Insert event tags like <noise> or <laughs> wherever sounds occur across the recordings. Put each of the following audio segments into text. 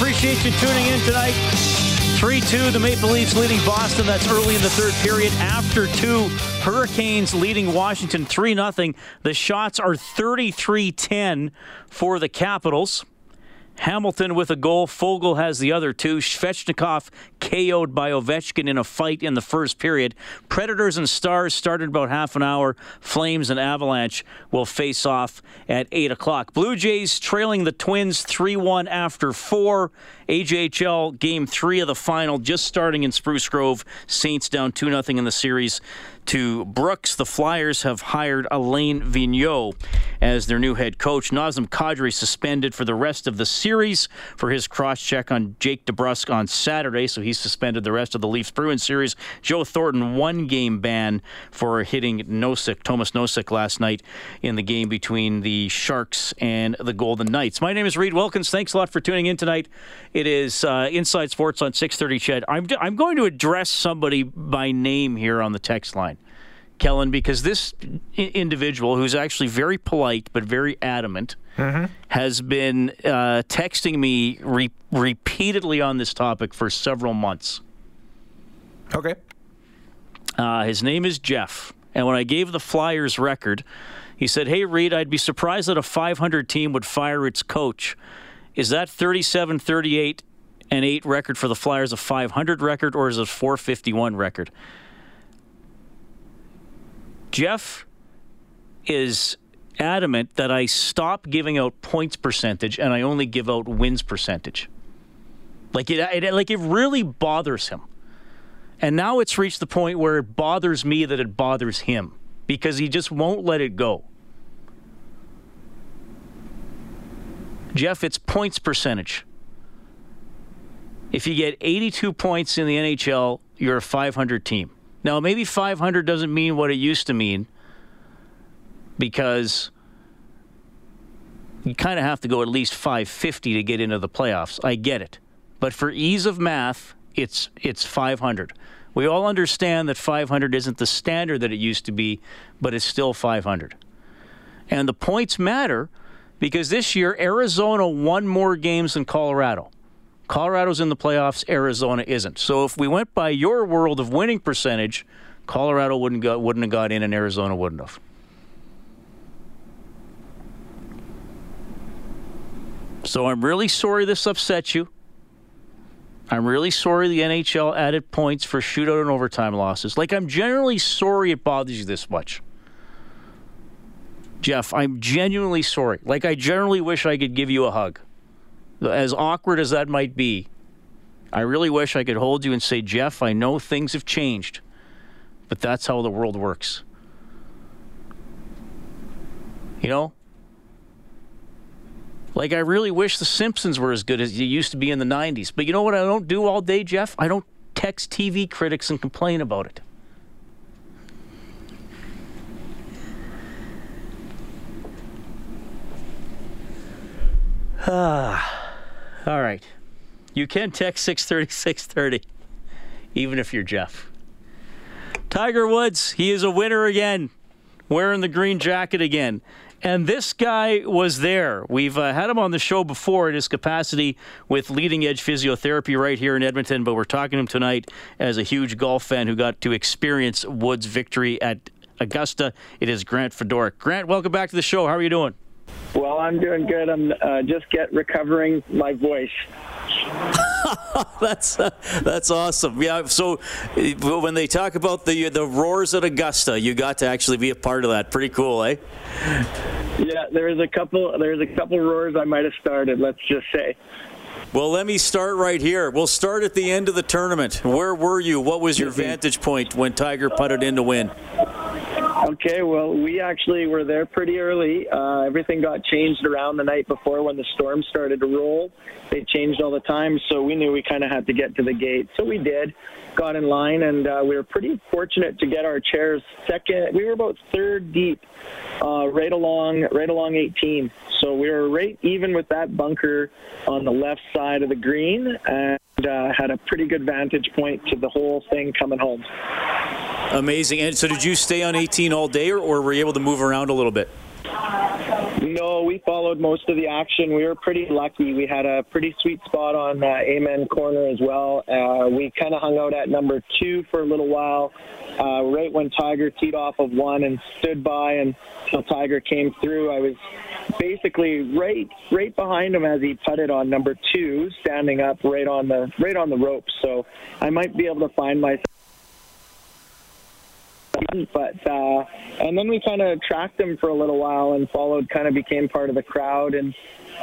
Appreciate you tuning in tonight. 3 2, the Maple Leafs leading Boston. That's early in the third period. After two, Hurricanes leading Washington 3 0. The shots are 33 10 for the Capitals. Hamilton with a goal. Foegele has the other two. Svechnikov KO'd by Ovechkin in a fight in the first period. Predators and Stars started about half an hour. Flames and Avalanche will face off at 8 o'clock. Blue Jays trailing the Twins 3 1 after four. AJHL game three of the final just starting in Spruce Grove. Saints down 2 0 in the series to Brooks. The Flyers have hired Alain Vigneault as their new head coach. Nazem Kadri suspended for the rest of the series for his cross check on Jake DeBrusk on Saturday, so he's suspended the rest of the Leafs Bruins series. Joe Thornton, one game ban for hitting Nosek, Thomas Nosek, last night in the game between the Sharks and the Golden Knights. My name is Reed Wilkins. Thanks a lot for tuning in tonight. It is uh, Inside Sports on 630 Ched. I'm, I'm going to address somebody by name here on the text line. Kellen, because this individual, who's actually very polite but very adamant, has been uh, texting me re- repeatedly on this topic for several months. Okay. Uh, his name is Jeff. And when I gave the Flyers record, he said, Hey, Reed, I'd be surprised that a 500 team would fire its coach. Is that 37 38 and 8 record for the Flyers a 500 record, or is it a 451 record? Jeff is adamant that I stop giving out points percentage and I only give out wins percentage. Like it, it like it really bothers him. And now it's reached the point where it bothers me that it bothers him because he just won't let it go. Jeff, it's points percentage. If you get 82 points in the NHL, you're a 500 team. Now, maybe 500 doesn't mean what it used to mean because you kind of have to go at least 550 to get into the playoffs. I get it. But for ease of math, it's it's 500. We all understand that 500 isn't the standard that it used to be, but it's still 500. And the points matter because this year Arizona won more games than Colorado. Colorado's in the playoffs, Arizona isn't. So if we went by your world of winning percentage, Colorado wouldn't got, wouldn't have got in and Arizona wouldn't have. So I'm really sorry this upset you. I'm really sorry the NHL added points for shootout and overtime losses. Like, I'm generally sorry it bothers you this much. Jeff, I'm genuinely sorry. Like, I generally wish I could give you a hug. As awkward as that might be, I really wish I could hold you and say, Jeff, I know things have changed, but that's how the world works. You know? Like, I really wish The Simpsons were as good as they used to be in the 90s. But you know what I don't do all day, Jeff? I don't text TV critics and complain about it. Ah, all right. You can text 630 630, even if you're Jeff. Tiger Woods, he is a winner again, wearing the green jacket again. And this guy was there. We've uh, had him on the show before in his capacity with leading edge physiotherapy right here in Edmonton, but we're talking to him tonight as a huge golf fan who got to experience Wood's victory at Augusta. It is Grant Fedoruk. Grant, welcome back to the show. How are you doing? Well, I'm doing good. I'm uh, just get recovering my voice. <laughs> that's uh, that's awesome. Yeah. So uh, when they talk about the the roars at Augusta, you got to actually be a part of that. Pretty cool, eh? Yeah, there's a couple. There's a couple roars I might have started. Let's just say. Well, let me start right here. We'll start at the end of the tournament. Where were you? What was your vantage point when Tiger putted in to win? Okay, well, we actually were there pretty early. Uh, everything got changed around the night before when the storm started to roll. They changed all the time, so we knew we kind of had to get to the gate. So we did, got in line, and uh, we were pretty fortunate to get our chairs second. We were about third deep, uh, right along, right along 18. So we were right even with that bunker on the left side of the green, and uh, had a pretty good vantage point to the whole thing coming home. Amazing. And so, did you stay on 18 all day, or, or were you able to move around a little bit? No, we followed most of the action. We were pretty lucky. We had a pretty sweet spot on uh, Amen Corner as well. Uh, we kind of hung out at number two for a little while, uh, right when Tiger teed off of one and stood by until Tiger came through. I was basically right right behind him as he putted on number two, standing up right on the right on the ropes. So I might be able to find myself but uh, and then we kind of tracked him for a little while and followed, kind of became part of the crowd and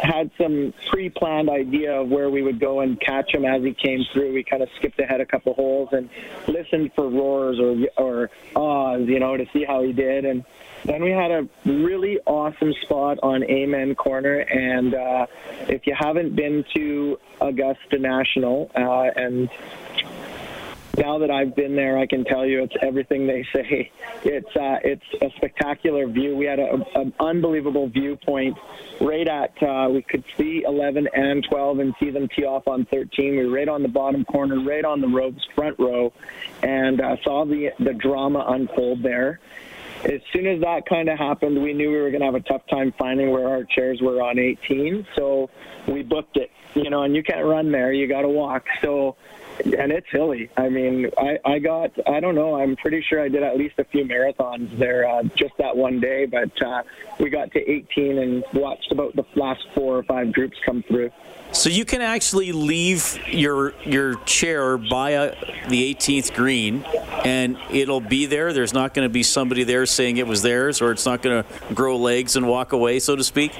had some pre-planned idea of where we would go and catch him as he came through. We kind of skipped ahead a couple holes and listened for roars or or ahs, you know, to see how he did. And then we had a really awesome spot on Amen Corner. And uh, if you haven't been to Augusta National uh, and now that I've been there, I can tell you it's everything they <laughs> say. It's uh, it's a spectacular view. We had an unbelievable viewpoint right at uh, we could see 11 and 12 and see them tee off on 13. We were right on the bottom corner, right on the ropes, front row, and uh, saw the the drama unfold there. As soon as that kind of happened, we knew we were going to have a tough time finding where our chairs were on 18. So we booked it, you know, and you can't run there; you got to walk. So and it's hilly. I mean, I, I got, I don't know, I'm pretty sure I did at least a few marathons there uh, just that one day, but uh, we got to 18 and watched about the last four or five groups come through. So you can actually leave your your chair by a, the 18th green, and it'll be there. There's not going to be somebody there saying it was theirs, or it's not going to grow legs and walk away, so to speak.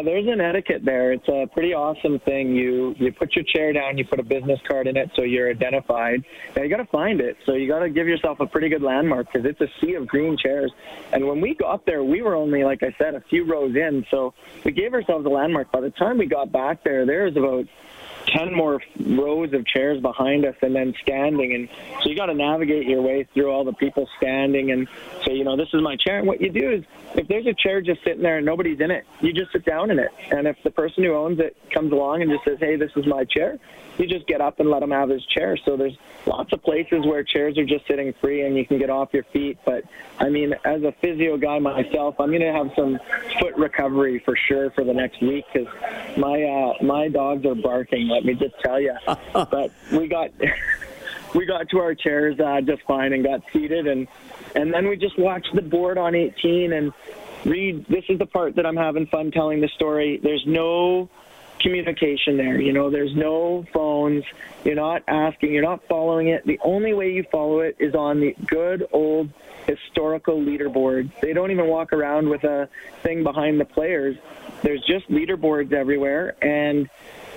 Yeah, there's an etiquette there. It's a pretty awesome thing. You you put your chair down, you put a business card in it, so you're identified. Now you got to find it, so you got to give yourself a pretty good landmark because it's a sea of green chairs. And when we got there, we were only, like I said, a few rows in, so we gave ourselves a landmark. By the time we got back there, there was about 10 more rows of chairs behind us and then standing. And so you got to navigate your way through all the people standing and say, you know, this is my chair. And what you do is if there's a chair just sitting there and nobody's in it, you just sit down in it. And if the person who owns it comes along and just says, hey, this is my chair, you just get up and let him have his chair. So there's lots of places where chairs are just sitting free and you can get off your feet. But I mean, as a physio guy myself, I'm going to have some foot recovery for sure for the next week because my uh, my dogs are barking. Let me just tell you. <laughs> but we got <laughs> we got to our chairs uh, just fine and got seated and and then we just watched the board on 18 and read. This is the part that I'm having fun telling the story. There's no communication there. You know, there's no phones. You're not asking. You're not following it. The only way you follow it is on the good old historical leaderboard. They don't even walk around with a thing behind the players. There's just leaderboards everywhere, and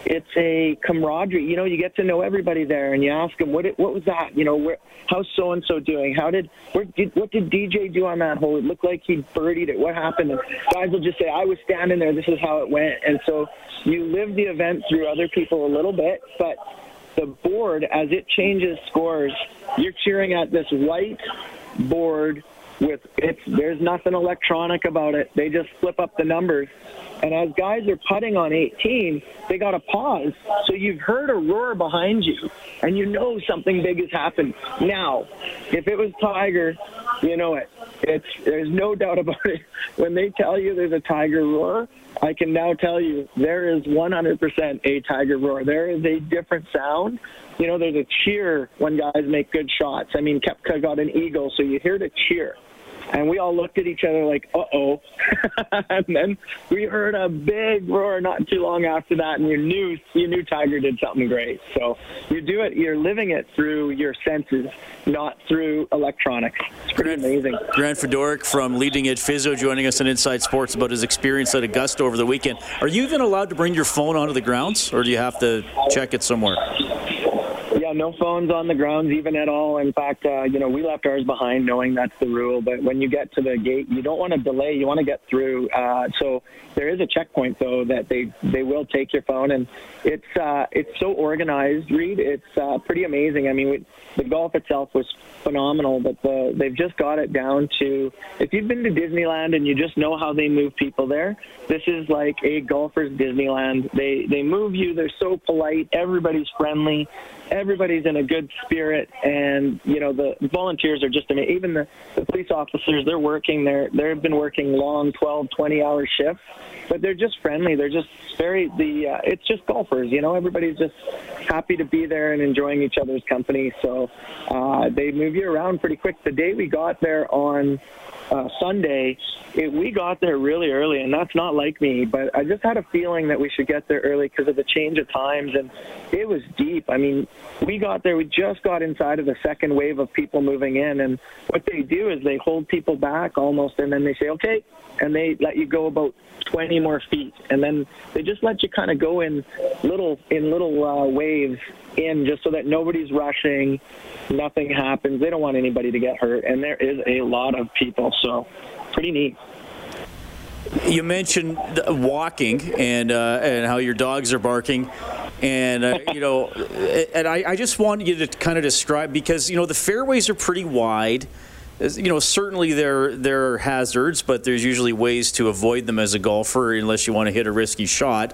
it's a camaraderie. You know, you get to know everybody there, and you ask them, "What? What was that? You know, where, how's so and so doing? How did, where did, what did DJ do on that hole? It looked like he birdied it. What happened?" And guys will just say, "I was standing there. This is how it went." And so you live the event through other people a little bit, but the board, as it changes scores, you're cheering at this white board with it's there's nothing electronic about it. They just flip up the numbers. And as guys are putting on 18, they got to pause. So you've heard a roar behind you, and you know something big has happened. Now, if it was Tiger, you know it. It's there's no doubt about it. <laughs> When they tell you there's a Tiger roar, I can now tell you there is 100% a Tiger roar. There is a different sound. You know, there's a cheer when guys make good shots. I mean, Koepka got an eagle, so you hear the cheer. And we all looked at each other like, uh oh. <laughs> and then we heard a big roar not too long after that, and you knew you knew Tiger did something great. So you do it, you're living it through your senses, not through electronics. It's pretty amazing. Grant Fedoruk from Leading Edge Physio joining us on Inside Sports about his experience at Augusta over the weekend. Are you even allowed to bring your phone onto the grounds, or do you have to check it somewhere? No phones on the grounds even at all. In fact, uh, you know, we left ours behind knowing that's the rule. But when you get to the gate, you don't want to delay. You want to get through. Uh, so there is a checkpoint though that they they will take your phone, and it's uh, it's so organized. Reed, it's uh, pretty amazing. I mean, we, the golf itself was phenomenal, but the, they've just got it down to if you've been to Disneyland and you just know how they move people there, this is like a golfer's Disneyland. They they move you. They're so polite. Everybody's friendly everybody's in a good spirit, and you know the volunteers are just amazing. Even the, the police officers, they're working. They're they've been working long, 12, 20 hour shifts, but they're just friendly. They're just very the. Uh, it's just golfers, you know. Everybody's just happy to be there and enjoying each other's company. So uh, they move you around pretty quick. The day we got there on uh, Sunday, it, we got there really early, and that's not like me, but I just had a feeling that we should get there early because of the change of times, and it was deep. I mean, we got there, we just got inside of the second wave of people moving in, and what they do is they hold people back almost, and then they say, okay, and they let you go about 20 more feet, and then they just let you kind of go in little in little uh, waves in just so that nobody's rushing, nothing happens. They don't want anybody to get hurt, and there is a lot of people, so pretty neat. You mentioned walking and uh, and how your dogs are barking, and uh, you know, <laughs> and I, I just wanted you to kind of describe because you know the fairways are pretty wide. You know, certainly there there are hazards, but there's usually ways to avoid them as a golfer, unless you want to hit a risky shot.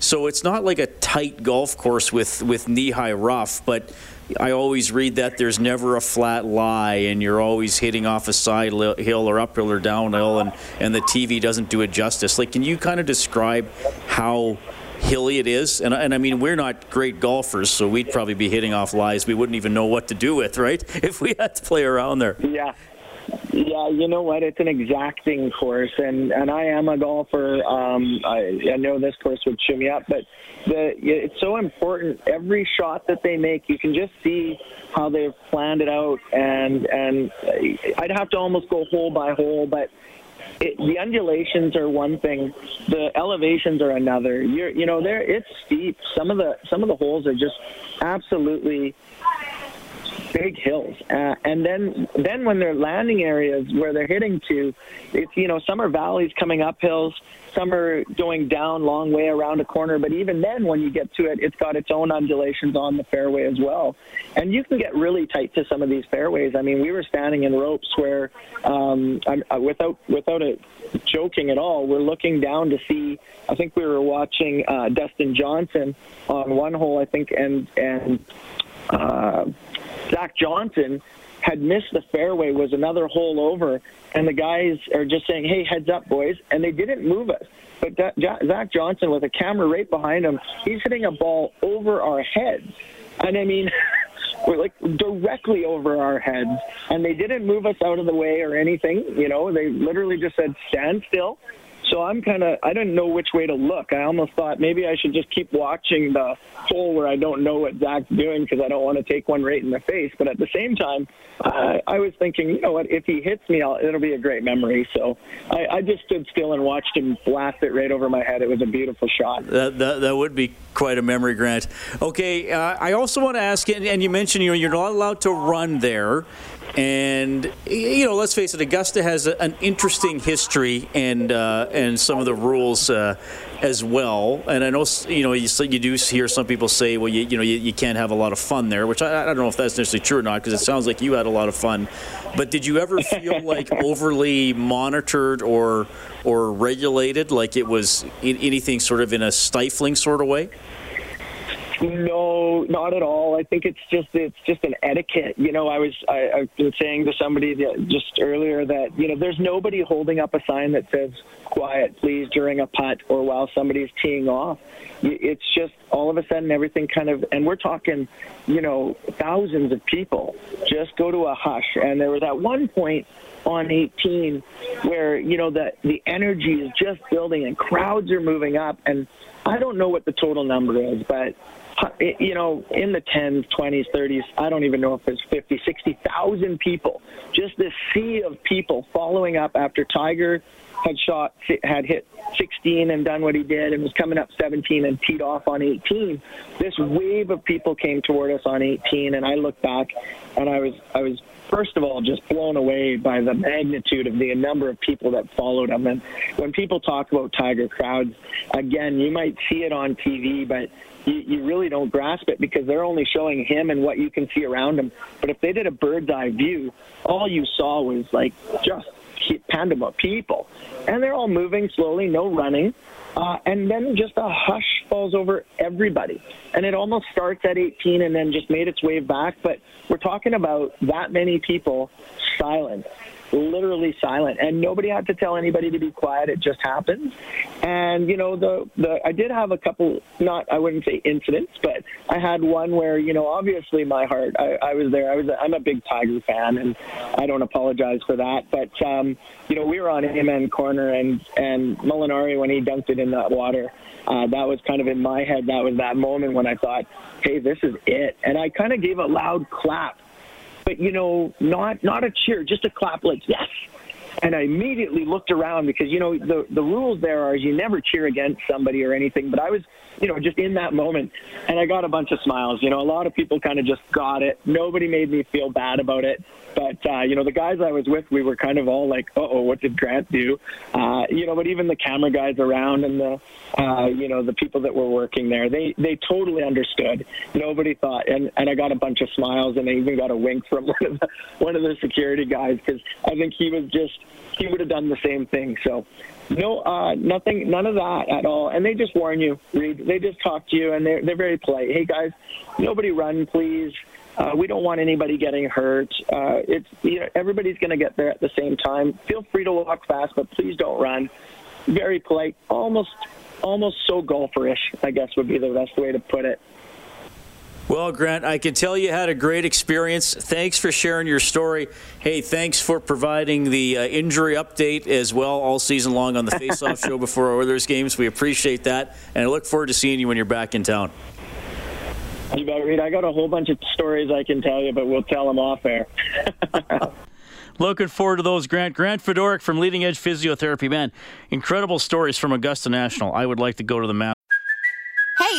So it's not like a tight golf course with, with knee high rough, but I always read that there's never a flat lie and you're always hitting off a side hill or uphill or downhill and, and the TV doesn't do it justice. Like, can you kind of describe how hilly it is? And, and I mean, we're not great golfers, so we'd probably be hitting off lies we wouldn't even know what to do with, right? <laughs> If we had to play around there. Yeah. Yeah, you know what? It's an exacting course, and and I am a golfer. Um, I, I know this course would chew me up, but the it's so important. Every shot that they make, you can just see how they've planned it out, and and I'd have to almost go hole by hole, but it, the undulations are one thing, the elevations are another. You're, you know, there it's steep. Some of the some of the holes are just absolutely big hills. Uh, and then then when they're landing areas where they're hitting to, it's you know some are valleys coming up hills, some are going down long way around a corner. But even then, when you get to it, it's got its own undulations on the fairway as well. And you can get really tight to some of these fairways. I mean, we were standing in ropes where, um, I'm, uh, without without it joking at all, we're looking down to see. I think we were watching uh, Dustin Johnson on one hole, I think, and and. Uh, Zach Johnson had missed the fairway, was another hole over, and the guys are just saying, "Hey, heads up, boys!" And they didn't move us. But Zach Johnson, with a camera right behind him, he's hitting a ball over our heads, and I mean. <laughs> we're like directly over our heads and they didn't move us out of the way or anything you know they literally just said stand still so I'm kind of, I didn't know which way to look. I almost thought maybe I should just keep watching the hole where I don't know what Zach's doing because I don't want to take one right in the face. But at the same time, I was thinking, you know what, if he hits me, I'll, it'll be a great memory. So I, I just stood still and watched him blast it right over my head. It was a beautiful shot. That, that, that would be quite a memory, Grant. Okay, uh, I also want to ask, and you mentioned you know you're not allowed to run there, and you know, let's face it, Augusta has a, an interesting history and uh, and some of the rules uh, as well. And I know you know you, you, do hear some people say, well, you, you know, you, you, can't have a lot of fun there, which I, I don't know if that's necessarily true or not because it sounds like you had a lot of fun. But did you ever feel <laughs> like overly monitored or or regulated, like it was anything sort of in a stifling sort of way? No, not at all. I think it's just it's just an etiquette. You know, I was I, I was saying to somebody just earlier that you know there's nobody holding up a sign that says "quiet, please" during a putt or while somebody's teeing off. It's just all of a sudden everything kind of and we're talking, you know, thousands of people just go to a hush. And there was at one point on 18 where you know the the energy is just building and crowds are moving up and I don't know what the total number is, but Eh, you know, in the 10s, 20s, 30s, I don't even know if there's 50, 60,000 people. Just this sea of people following up after Tiger had shot, had hit 16 and done what he did and was coming up 17 and teed off on 18. This wave of people came toward us on 18, and I looked back and I was, I was first of all just blown away by the magnitude of the number of people that followed him. And when people talk about Tiger crowds, again, you might see it on TV, but you, you really don't grasp it because they're only showing him and what you can see around him. But if they did a bird's eye view, all you saw was like just pandemonium people, and they're all moving slowly, no running. Uh, and then just a hush falls over everybody. And it almost starts at 18 and then just made its way back. But we're talking about that many people silent literally silent, and nobody had to tell anybody to be quiet. It just happened. And you know, the the I did have a couple, not I wouldn't say incidents, but I had one where you know, obviously my heart. I, I was there. I was. I'm a big Tiger fan, and I don't apologize for that. But um, you know, we were on Amen Corner, and and Molinari when he dunked it in that water. Uh, that was kind of in my head. That was that moment when I thought, "Hey, this is it," and I kind of gave a loud clap but you know, not not a cheer, just a clap like yes. And I immediately looked around because you know the the rules there are you never cheer against somebody or anything. But I was you know just in that moment, and I got a bunch of smiles. You know, a lot of people kind of just got it. Nobody made me feel bad about it. But uh, you know, the guys I was with, we were kind of all like, "Uh oh, what did Grant do?" Uh, you know, but even the camera guys around and the uh, you know the people that were working there, they they totally understood. Nobody thought, and and I got a bunch of smiles, and I even got a wink from <laughs> one of the one of the security guys because I think he was just he would have done the same thing. So no, uh, nothing, none of that at all. And they just warn you, Reed. They just talk to you, and they're they're very polite. Hey guys, nobody run, please. Uh, we don't want anybody getting hurt. Uh, it's you know, everybody's going to get there at the same time. Feel free to walk fast, but please don't run. Very polite, almost almost so golferish, I guess would be the best way to put it. Well, Grant, I can tell you had a great experience. Thanks for sharing your story. Hey, thanks for providing the uh, injury update as well all season long on the <laughs> Face Off show before our Oilers games. We appreciate that, and I look forward to seeing you when you're back in town. You bet, Reed. I got a whole bunch of stories I can tell you, but we'll tell them off air. <laughs> Looking forward to those, Grant. Grant Fedoruk from Leading Edge Physiotherapy. Man, incredible stories from Augusta National. I would like to go to the map.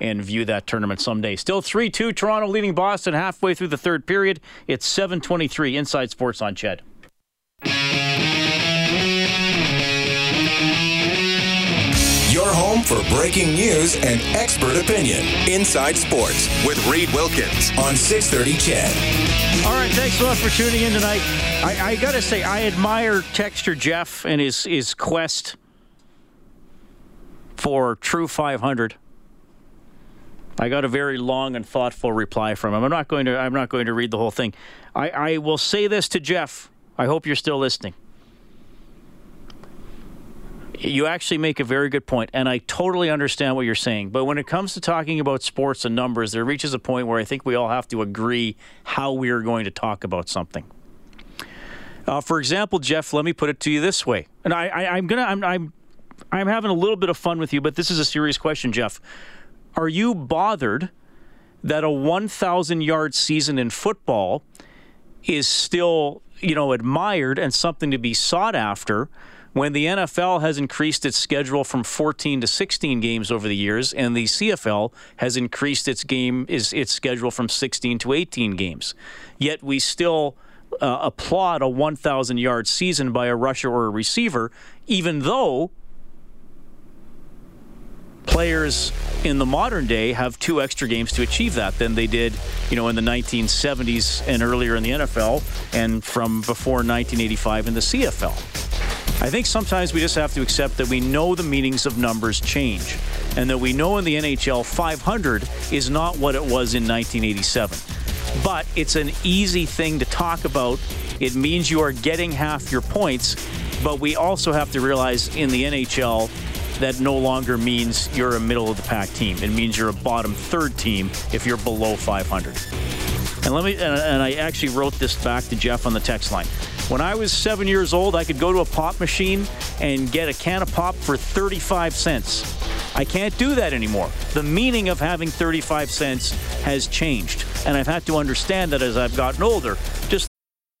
and view that tournament someday. Still 3 2, Toronto leading Boston halfway through the third period. It's 723 Inside Sports on Ched. Your home for breaking news and expert opinion. Inside Sports with Reed Wilkins on 630 Ched. All right, thanks a lot for tuning in tonight. I, I got to say, I admire Texture Jeff and his, his quest for True 500. I got a very long and thoughtful reply from him. I'm not going to. I'm not going to read the whole thing. I, I will say this to Jeff. I hope you're still listening. You actually make a very good point, and I totally understand what you're saying. But when it comes to talking about sports and numbers, there reaches a point where I think we all have to agree how we are going to talk about something. Uh, for example, Jeff, let me put it to you this way, and I, I, I'm gonna, I'm, I'm, I'm having a little bit of fun with you, but this is a serious question, Jeff. Are you bothered that a 1,000 yard season in football is still, you know, admired and something to be sought after? when the NFL has increased its schedule from 14 to 16 games over the years, and the CFL has increased its game is its schedule from 16 to 18 games. Yet we still uh, applaud a 1,000 yard season by a rusher or a receiver, even though players in the modern day have two extra games to achieve that than they did, you know, in the 1970s and earlier in the NFL and from before 1985 in the CFL. I think sometimes we just have to accept that we know the meanings of numbers change and that we know in the NHL 500 is not what it was in 1987. But it's an easy thing to talk about. It means you are getting half your points, but we also have to realize in the NHL that no longer means you're a middle of the pack team. It means you're a bottom third team if you're below 500. And let me and I actually wrote this back to Jeff on the text line. When I was seven years old, I could go to a pop machine and get a can of pop for 35 cents. I can't do that anymore. The meaning of having 35 cents has changed, and I've had to understand that as I've gotten older. Just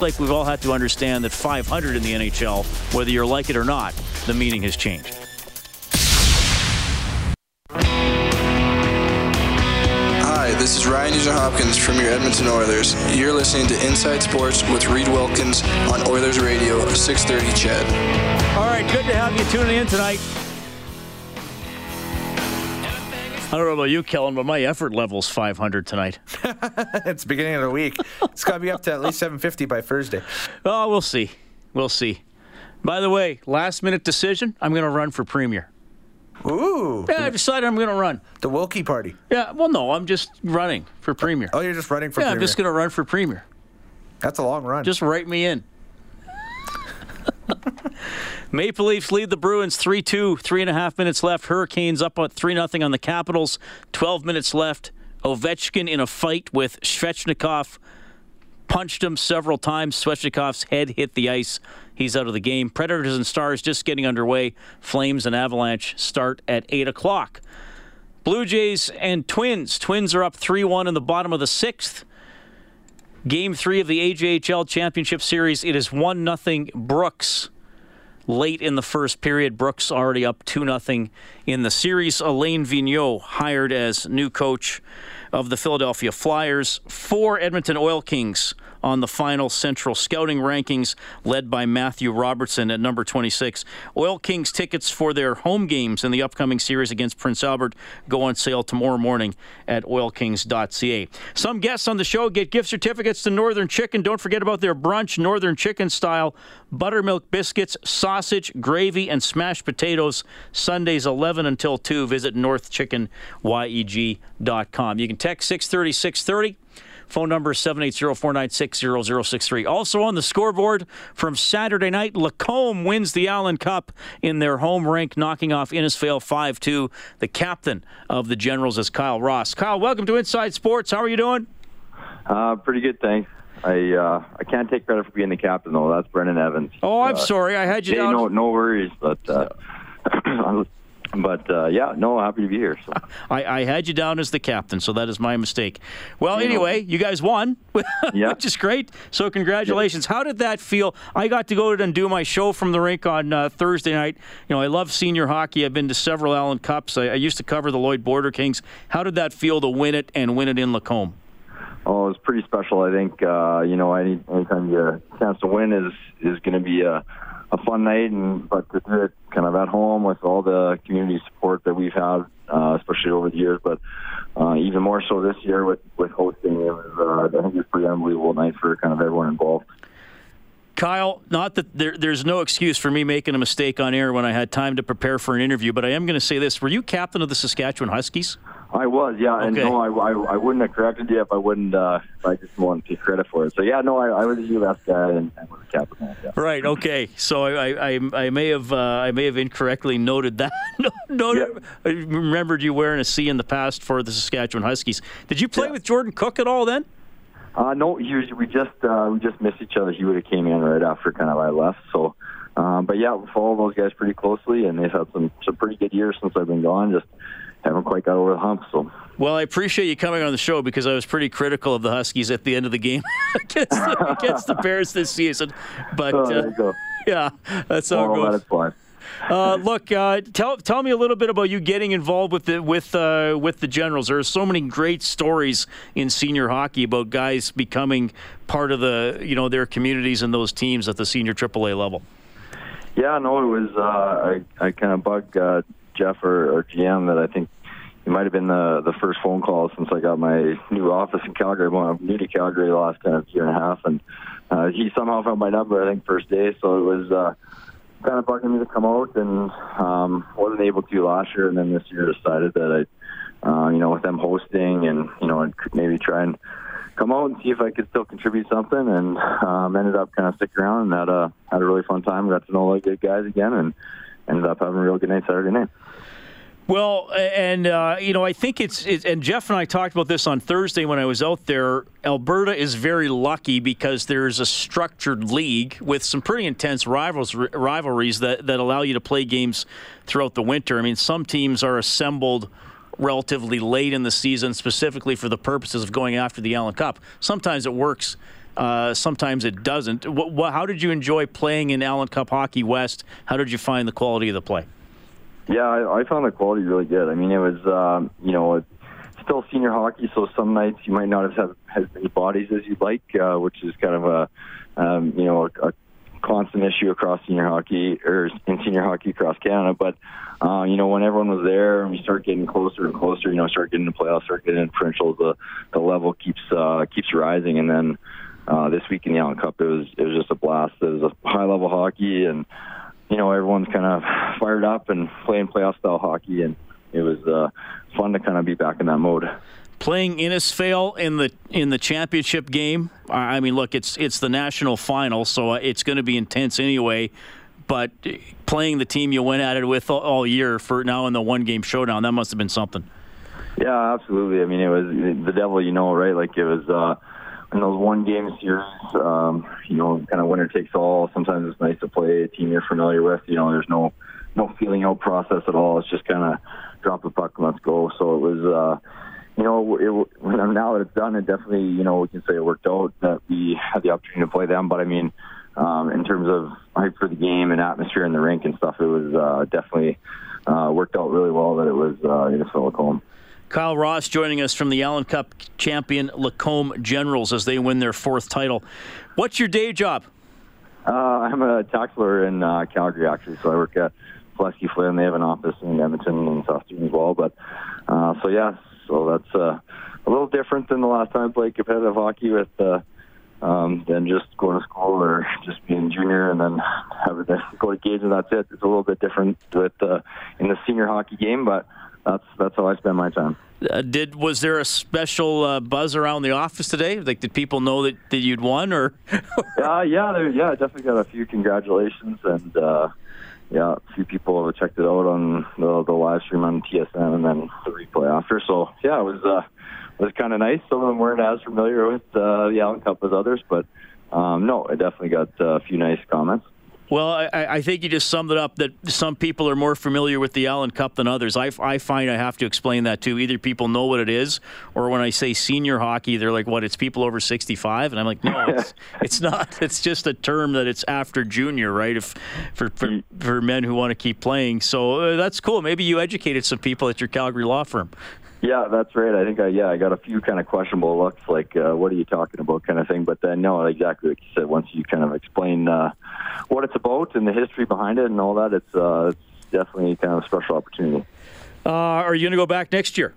like we've all had to understand that 500 in the NHL, whether you're like it or not, the meaning has changed. Hi, this is Ryan Nugent Hopkins from your Edmonton Oilers. You're listening to Inside Sports with Reed Wilkins on Oilers Radio, 630 CHED. All right, good to have you tuning in tonight. I don't know about you, Kellen, but my effort level's 500 tonight. <laughs> it's beginning of the week. It's got to be up to at least 750 by Thursday. Oh, we'll see. We'll see. By the way, last minute decision. I'm going to run for premier. Ooh. Yeah, I decided I'm going to run. The Wilkie party. Yeah, well, no, I'm just running for premier. Oh, you're just running for yeah, premier. I'm just going to run for premier. That's a long run. Just write me in. <laughs> Maple Leafs lead the Bruins 3 2, three and a half minutes left. Hurricanes up at 3 0 on the Capitals, 12 minutes left. Ovechkin in a fight with Svechnikov. Punched him several times. Svechnikov's head hit the ice. He's out of the game. Predators and Stars just getting underway. Flames and Avalanche start at 8 o'clock. Blue Jays and Twins. Twins are up 3 1 in the bottom of the sixth. Game three of the AJHL Championship Series. It is 1 0 Brooks late in the first period. Brooks already up 2 0 in the series. Alain Vigneault hired as new coach of the Philadelphia Flyers. Four Edmonton Oil Kings on the final Central Scouting rankings, led by Matthew Robertson at number 26. Oil Kings tickets for their home games in the upcoming series against Prince Albert go on sale tomorrow morning at oilkings.ca. Some guests on the show get gift certificates to Northern Chicken. Don't forget about their brunch, Northern Chicken style buttermilk biscuits, sausage, gravy, and smashed potatoes. Sundays 11 until 2. Visit northchickenyeg.com. You can text 630 630. Phone number 780-496-0063. Also on the scoreboard from Saturday night, Lacombe wins the Allen Cup in their home rink, knocking off Innisfail 5-2. The captain of the Generals is Kyle Ross. Kyle, welcome to Inside Sports. How are you doing? Uh, pretty good, thanks. I uh, I can't take credit for being the captain though. That's Brendan Evans. Oh, I'm uh, sorry. I had you hey, down. No, no worries. But uh, <clears throat> <clears throat> But uh, yeah, no, happy to be here. So. <laughs> I, I, had you down as the captain, so that is my mistake. Well, you anyway, know. you guys won, <laughs> yeah. which is great. So congratulations. Yeah. How did that feel? I got to go and do my show from the rink on uh, Thursday night. You know, I love senior hockey. I've been to several Allen Cups. I, I, used to cover the Lloyd Border Kings. How did that feel to win it and win it in Lacombe? Oh, it was pretty special. I think uh, you know, any anytime you chance to win is is going to be a a fun night, and but to do it kind of at home with all the community support that we've had, uh, especially over the years, but uh, even more so this year with with hosting, it was uh, I think it was pretty unbelievable night for kind of everyone involved. Kyle, not that there, there's no excuse for me making a mistake on air when I had time to prepare for an interview, but I am going to say this: Were you captain of the Saskatchewan Huskies? I was, yeah, and no, I, I, I wouldn't have corrected you if I wouldn't. Uh, if I just wanted to take credit for it. So yeah, no, I, I was a U.S. guy and, and was a captain. Yeah. Right. Okay. So I, I, I may have uh, I may have incorrectly noted that. <laughs> no, noted, I remembered you wearing a C in the past for the Saskatchewan Huskies. Did you play with Jordan Cook at all then? Uh, no, he was, we just uh, we just missed each other. He would have came in right after kind of I left. So, um, but yeah, we follow those guys pretty closely, and they've had some some pretty good years since I've been gone. Just haven't quite got over the hump. So. Well, I appreciate you coming on the show because I was pretty critical of the Huskies at the end of the game <laughs> against, the, against the Bears this season. But Oh, uh, yeah, that's how Well, it that goes. Uh, look, uh, tell tell me a little bit about you getting involved with the with uh, with the Generals. There are so many great stories in senior hockey about guys becoming part of the you know their communities and those teams at the senior AAA level. Yeah, no, it was. Uh, I I kind of bugged uh, Jeff or, or GM that I think it might have been the the first phone call since I got my new office in Calgary. Well, I'm new to Calgary the last kind of year and a half, and uh, he somehow found my number. I think first day, so it was. Uh, Kind of bugging me to come out, and um, wasn't able to last year, and then this year decided that I, uh, you know, with them hosting, and you know, I'd maybe try and come out and see if I could still contribute something, and um, ended up kind of sticking around and had a had a really fun time. Got to know a lot of good guys again, and ended up having a real good night Saturday night. Well, and uh, you know, I think it's, it's and Jeff and I talked about this on Thursday when I was out there. Alberta is very lucky because there's a structured league with some pretty intense rivals rivalries that that allow you to play games throughout the winter. I mean, some teams are assembled relatively late in the season, specifically for the purposes of going after the Allen Cup. Sometimes it works. Uh, sometimes it doesn't. What, what, how did you enjoy playing in Allen Cup Hockey West? How did you find the quality of the play? Yeah, I, I found the quality really good. I mean, it was um, you know still senior hockey, so some nights you might not have had as many bodies as you'd like, uh, which is kind of a um, you know a, a constant issue across senior hockey or in senior hockey across Canada. But uh, you know when everyone was there and we start getting closer and closer, you know, start getting the playoffs, start getting into provincials, the the level keeps uh, keeps rising, and then. Uh, this week in the Allen Cup, it was it was just a blast. It was a high level hockey, and you know everyone's kind of fired up and playing playoff style hockey, and it was uh, fun to kind of be back in that mode. Playing Innisfail in the in the championship game. I mean, look, it's it's the national final, so it's going to be intense anyway. But playing the team you went at it with all, all year for now in the one game showdown, that must have been something. Yeah, absolutely. I mean, it was the devil, you know, right? Like it was. uh in those one game series, um, you know, kind of winner takes all. Sometimes it's nice to play a team you're familiar with. You know, there's no no feeling out process at all. It's just kind of drop the puck let's go. So it was, uh, you know, it, when <laughs> now that it's done, it definitely, you know, we can say it worked out that we had the opportunity to play them. But I mean, um, in terms of hype for the game and atmosphere in the rink and stuff, it was uh, definitely uh, worked out really well that it was uh, in a home. Kyle Ross joining us from the Allen Cup champion Lacombe Generals as they win their fourth title. What's your day job? Uh, I'm a tax lawyer in uh, Calgary, actually. So I work at Felesky Flynn. They have an office in Edmonton and Saskatoon as well. But uh, so yeah, so that's uh, a little different than the last time I played competitive hockey with uh, um, than just going to school or just being junior and then having to go to games and that's it. It's a little bit different with uh, in the senior hockey game, but that's that's how I spend my time. Uh, did was there a special uh, buzz around the office today? Like, did people know that, that you'd won, or? <laughs> uh, yeah, there, yeah, I definitely got a few congratulations, and uh, yeah, a few people have checked it out on the, the live stream on TSN, and then the replay after. So yeah, it was uh, it was kind of nice. Some of them weren't as familiar with uh, the Allen Cup as others, but um, no, I definitely got uh, a few nice comments. Well, I, I, think you just summed it up that some people are more familiar with the Allen Cup than others. I, I find I have to explain that too. Either people know what it is, or when I say senior hockey, they're like, what, it's people over 65? And I'm like, no, <laughs> it's, it's not. It's just a term that it's after junior, right? If For, for, for men who want to keep playing. So uh, that's cool. Maybe you educated some people at your Calgary law firm. Yeah, that's right. I think I yeah I got a few kind of questionable looks, like uh, what are you talking about, kind of thing. But then no, exactly like you said. Once you kind of explain uh, what it's about and the history behind it and all that, it's uh, it's definitely kind of a special opportunity. Uh, are you going to go back next year?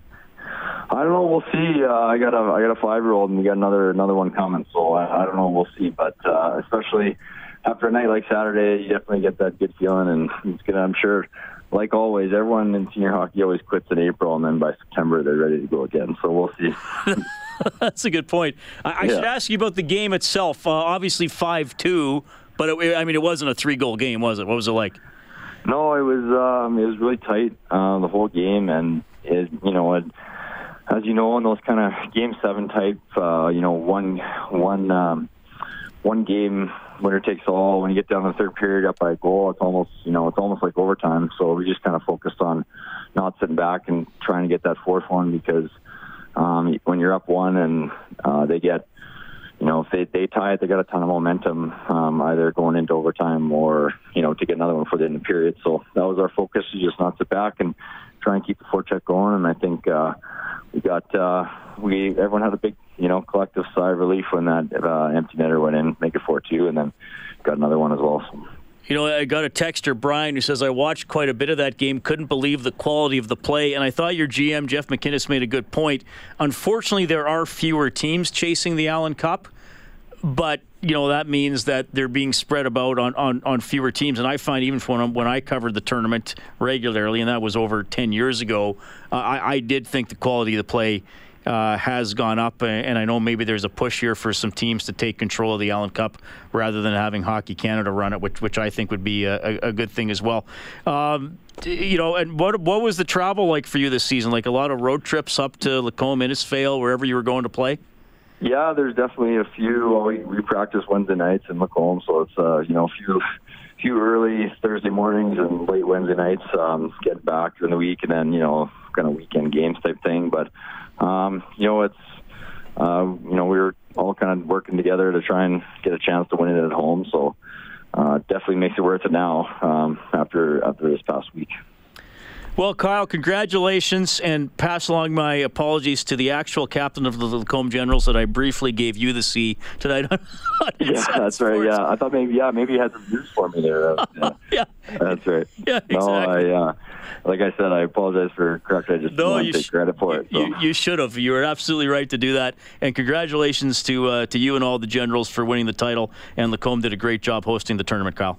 I don't know. We'll see. Uh, I got a I got a five year old, and we got another another one coming. So I, I don't know. We'll see. But uh, especially after a night like Saturday, you definitely get that good feeling, and it's gonna. I'm sure like always, everyone in senior hockey always quits in April, and then by September they're ready to go again. So we'll see. <laughs> That's a good point. I, I Yeah. should ask you about the game itself. Uh, obviously, five-two, but it, I mean, it wasn't a three-goal game, was it? What was it like? No, it was um, it was really tight uh, the whole game, and it, you know, it, as you know, in those kind of game seven type, uh, you know, one one um, one game winner takes all. When you get down to the third period up by a goal, it's almost you know it's almost like overtime. So we just kind of focused on not sitting back and trying to get that fourth one because um, when you're up one and uh, they get you know, if they, they tie it, they got a ton of momentum, um, either going into overtime or, you know, to get another one for the end of the period. So that was our focus, is just not sit back and try and keep the forecheck going. And I think uh, we got, uh, we everyone had a big, you know, collective sigh of relief when that uh, empty netter went in, make it 4-2, and then got another one as well. So. You know, I got a texter, Brian, who says, I watched quite a bit of that game, couldn't believe the quality of the play, and I thought your GM, Jeff McInnes, made a good point. Unfortunately, there are fewer teams chasing the Allen Cup, but, you know, that means that they're being spread about on, on, on fewer teams. And I find even when, when I covered the tournament regularly, and that was over 10 years ago, uh, I, I did think the quality of the play uh, has gone up, and I know maybe there's a push here for some teams to take control of the Allen Cup rather than having Hockey Canada run it, which which I think would be a, a, a good thing as well. Um, you know, and what what was the travel like for you this season? Like a lot of road trips up to Lacombe, Innisfail, wherever you were going to play. Yeah, there's definitely a few. We, we practice Wednesday nights in Lacombe, so it's uh, you know a few few early Thursday mornings and late Wednesday nights. Um, get back during the week, and then you know kind of weekend games type thing. But um, you know it's uh, you know we were all kind of working together to try and get a chance to win it at home. So uh, definitely makes it worth it now um, after after this past week. Well, Kyle, congratulations, and pass along my apologies to the actual captain of the Lacombe Generals that I briefly gave you the C tonight. on <laughs> Yeah, that's right. Yeah, I thought maybe yeah maybe you had some news for me there. Uh, <laughs> yeah. Yeah. That's right. <laughs> Yeah, exactly. No. I, uh, like I said, I apologize for correcting. I just No, didn't you take sh- credit for it. So. You, you should have. You were absolutely right to do that. And congratulations to uh, to you and all the Generals for winning the title. And Lacombe did a great job hosting the tournament, Kyle.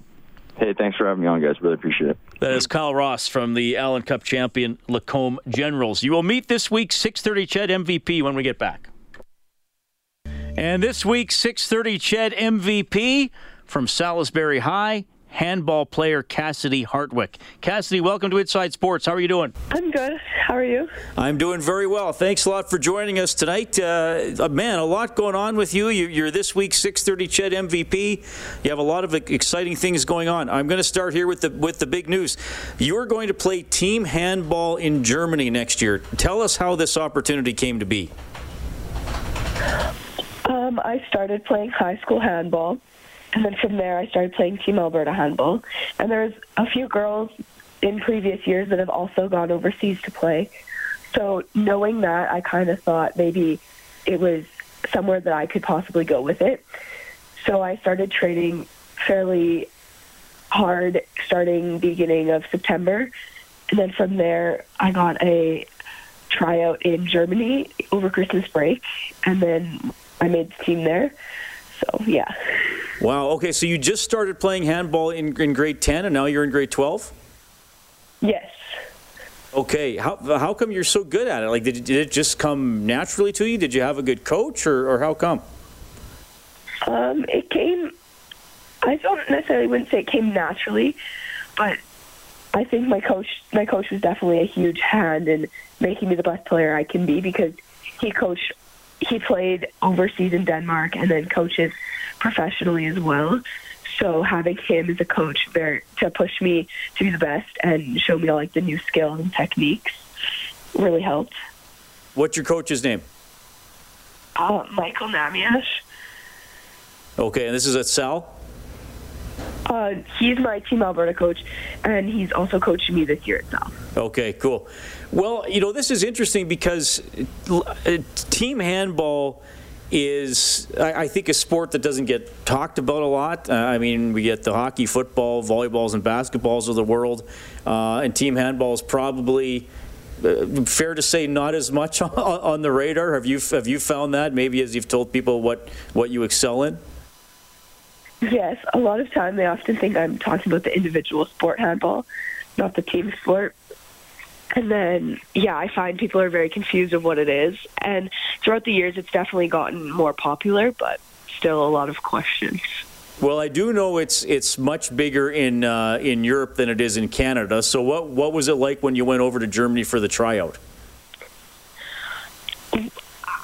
Hey, thanks for having me on, guys. Really appreciate it. That is Kyle Ross from the Allen Cup champion Lacombe Generals. You will meet this week's 6:30 CHED MVP when we get back. And this week's 6:30 CHED MVP from Salisbury High, handball player Cassidy Hartwick. Cassidy, welcome to Inside Sports. How are you doing? I'm good. How are you? I'm doing very well. Thanks a lot for joining us tonight. Uh, uh, man, a lot going on with you. you. You're this week's 6:30 CHED MVP. You have a lot of exciting things going on. I'm going to start here with the with the big news. You're going to play team handball in Germany next year. Tell us how this opportunity came to be. Um, I started playing high school handball, and then from there I started playing Team Alberta handball. And there's a few girls in previous years that have also gone overseas to play. So knowing that, I kind of thought maybe it was somewhere that I could possibly go with it. So I started training fairly hard starting beginning of September. And then from there, I got a tryout in Germany over Christmas break, and then I made the team there. So yeah, Wow. Okay, so you just started playing handball in, in grade 10, and now you're in grade 12. yes. Okay. How how come you're so good at it? Like, did, did it just come naturally to you? Did you have a good coach, or, or how come? Um, it came. I don't necessarily wouldn't say it came naturally, but I think my coach my coach was definitely a huge hand in making me the best player I can be because he coached he played overseas in Denmark and then coaches professionally as well. So having him as a coach there to push me to be the best and show me all like the new skills and techniques really helped. What's your coach's name? Uh, Michael Namiash. Okay, and this is at Sal. Uh, he's my Team Alberta coach, and he's also coaching me this year itself. Okay, cool. Well, you know, this is interesting because uh, team handball is, I, I think, a sport that doesn't get talked about a lot. Uh, I mean, we get the hockey, football, volleyballs, and basketballs of the world, uh, and team handball is probably. Uh, fair to say, not as much <laughs> on, on the radar. Have you have you found that? Maybe as you've told people what what you excel in. Yes, a lot of time they often think I'm talking about the individual sport handball, not the team sport. And then, yeah, I find people are very confused of what it is. And throughout the years, it's definitely gotten more popular, but still a lot of questions. Well, I do know it's it's much bigger in uh, in Europe than it is in Canada. So, what what was it like when you went over to Germany for the tryout?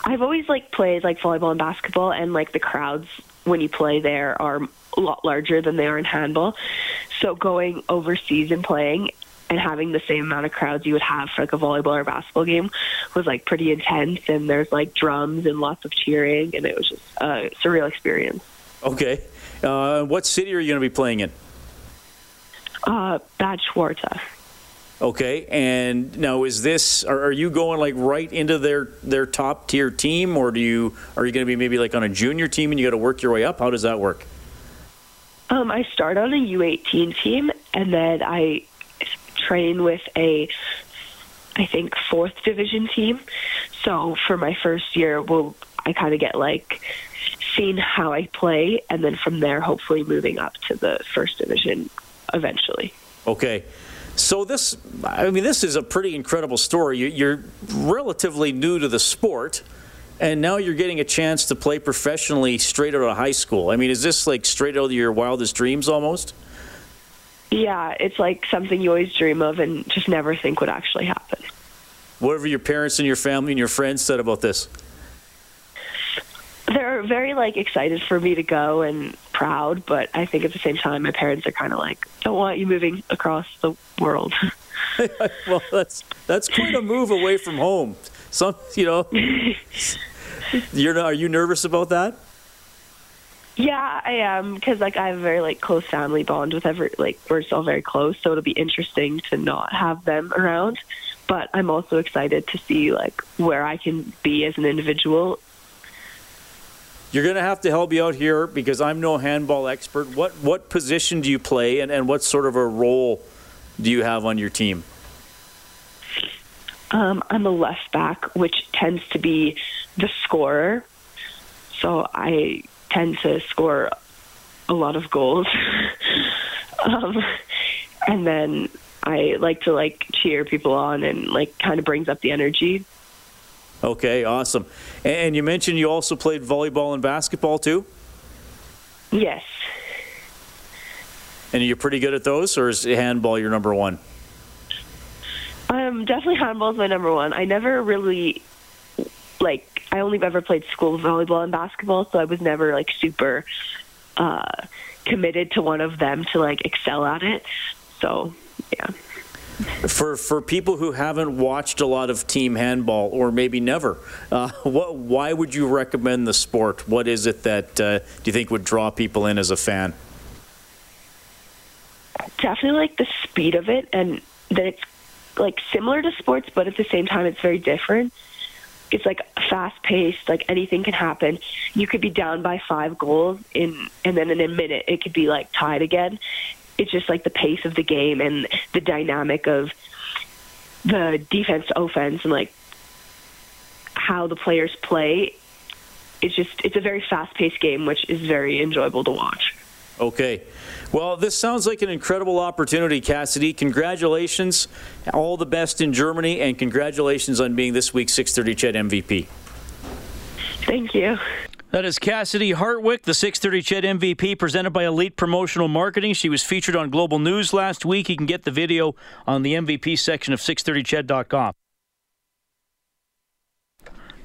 I've always like played like volleyball and basketball, and like the crowds when you play there are a lot larger than they are in handball. So going overseas and playing and having the same amount of crowds you would have for like a volleyball or basketball game was like pretty intense and there's like drums and lots of cheering and it was just a surreal experience. Okay. Uh, what city are you going to be playing in? Uh, Bad Schwartau. Okay, and now is this? Are, are, you going like right into their their top tier team, or do you are you going to be maybe like on a junior team and you got to work your way up? How does that work? Um, I start on a U18 team, and then I train with a, I think fourth division team. So for my first year, well, I kind of get like seeing how I play, and then from there, hopefully moving up to the first division eventually. Okay. So this, I mean, this is a pretty incredible story. You're relatively new to the sport, and now you're getting a chance to play professionally straight out of high school. I mean, is this like straight out of your wildest dreams almost? Yeah, it's like something you always dream of and just never think would actually happen. Whatever your parents and your family and your friends said about this? They're very like excited for me to go and proud, but I think at the same time, my parents are kind of like, "Don't want you moving across the world." <laughs> <laughs> well, that's that's quite a move away from home. Some, you know, <laughs> you're are you nervous about that? Yeah, I am because like I have a very like close family bond with every like we're still very close, so it'll be interesting to not have them around. But I'm also excited to see like where I can be as an individual you're going to have to help me out here because I'm no handball expert. What what position do you play, and, and what sort of a role do you have on your team? Um, I'm a left back, which tends to be the scorer. So I tend to score a lot of goals. <laughs> um, and then I like to like cheer people on and like kind of brings up the energy. Okay, awesome. And you mentioned you also played volleyball and basketball too? Yes. And are you pretty good at those, or is handball your number one? Um, definitely handball is my number one. I never really like. I only ever played school volleyball and basketball, so I was never like super uh, committed to one of them to like excel at it. So yeah. For for people who haven't watched a lot of team handball or maybe never, uh, <laughs> what why would you recommend the sport? What is it that uh, do you think would draw people in as a fan? Definitely like the speed of it, and that it's like similar to sports, but at the same time it's very different. It's like fast paced, like anything can happen. You could be down by five goals in and then in a minute it could be like tied again it's just like the pace of the game and the dynamic of the defense to offense and like how the players play. It's just it's a very fast paced game, which is very enjoyable to watch. Okay. Well, this sounds like an incredible opportunity, Cassidy. Congratulations. All the best in Germany, and congratulations on being this week's 630 CHED MVP. Thank you. That is Cassidy Hartwick, the 630 CHED MVP, presented by Elite Promotional Marketing. She was featured on Global News last week. You can get the video on the MVP section of 630ched.com.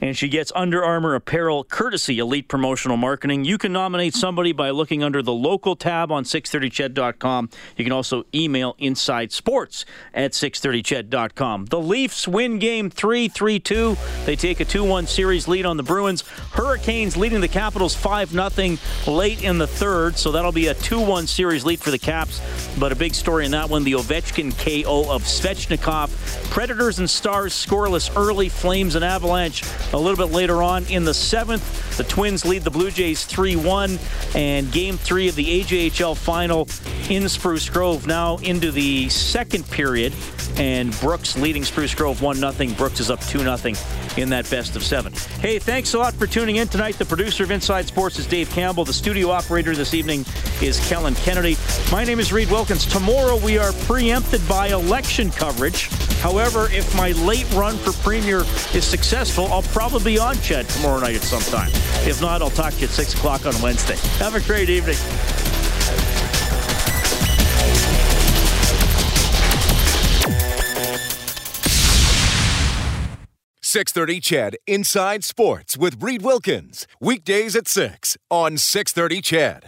and she gets Under Armour apparel courtesy Elite Promotional Marketing. You can nominate somebody by looking under the local tab on 630ched.com. You can also email inside sports at 630ched.com. The Leafs win game 3 3 2. They take a 2 1 series lead on the Bruins. Hurricanes leading the Capitals 5 0 late in the third, so that'll be a 2 1 series lead for the Caps. But a big story in that one the Ovechkin KO of Svechnikov. Predators and Stars scoreless early, Flames and Avalanche a little bit later on in the seventh. The Twins lead the Blue Jays 3 1, and game three of the AJHL final in Spruce Grove now into the second period. And Brooks leading Spruce Grove 1 0. Brooks is up 2 0 in that best of seven. Hey, thanks a lot for tuning in tonight. The producer of Inside Sports is Dave Campbell. The studio operator this evening is Kellen Kennedy. My name is Reed Wilkins. Tomorrow we are preempted by election coverage. However, if my late run for Premier is successful, I'll probably be on CHED tomorrow night at some time. If not, I'll talk to you at 6 o'clock on Wednesday. Have a great evening. 630 CHED Inside Sports with Reed Wilkins. Weekdays at 6 on 630 CHED.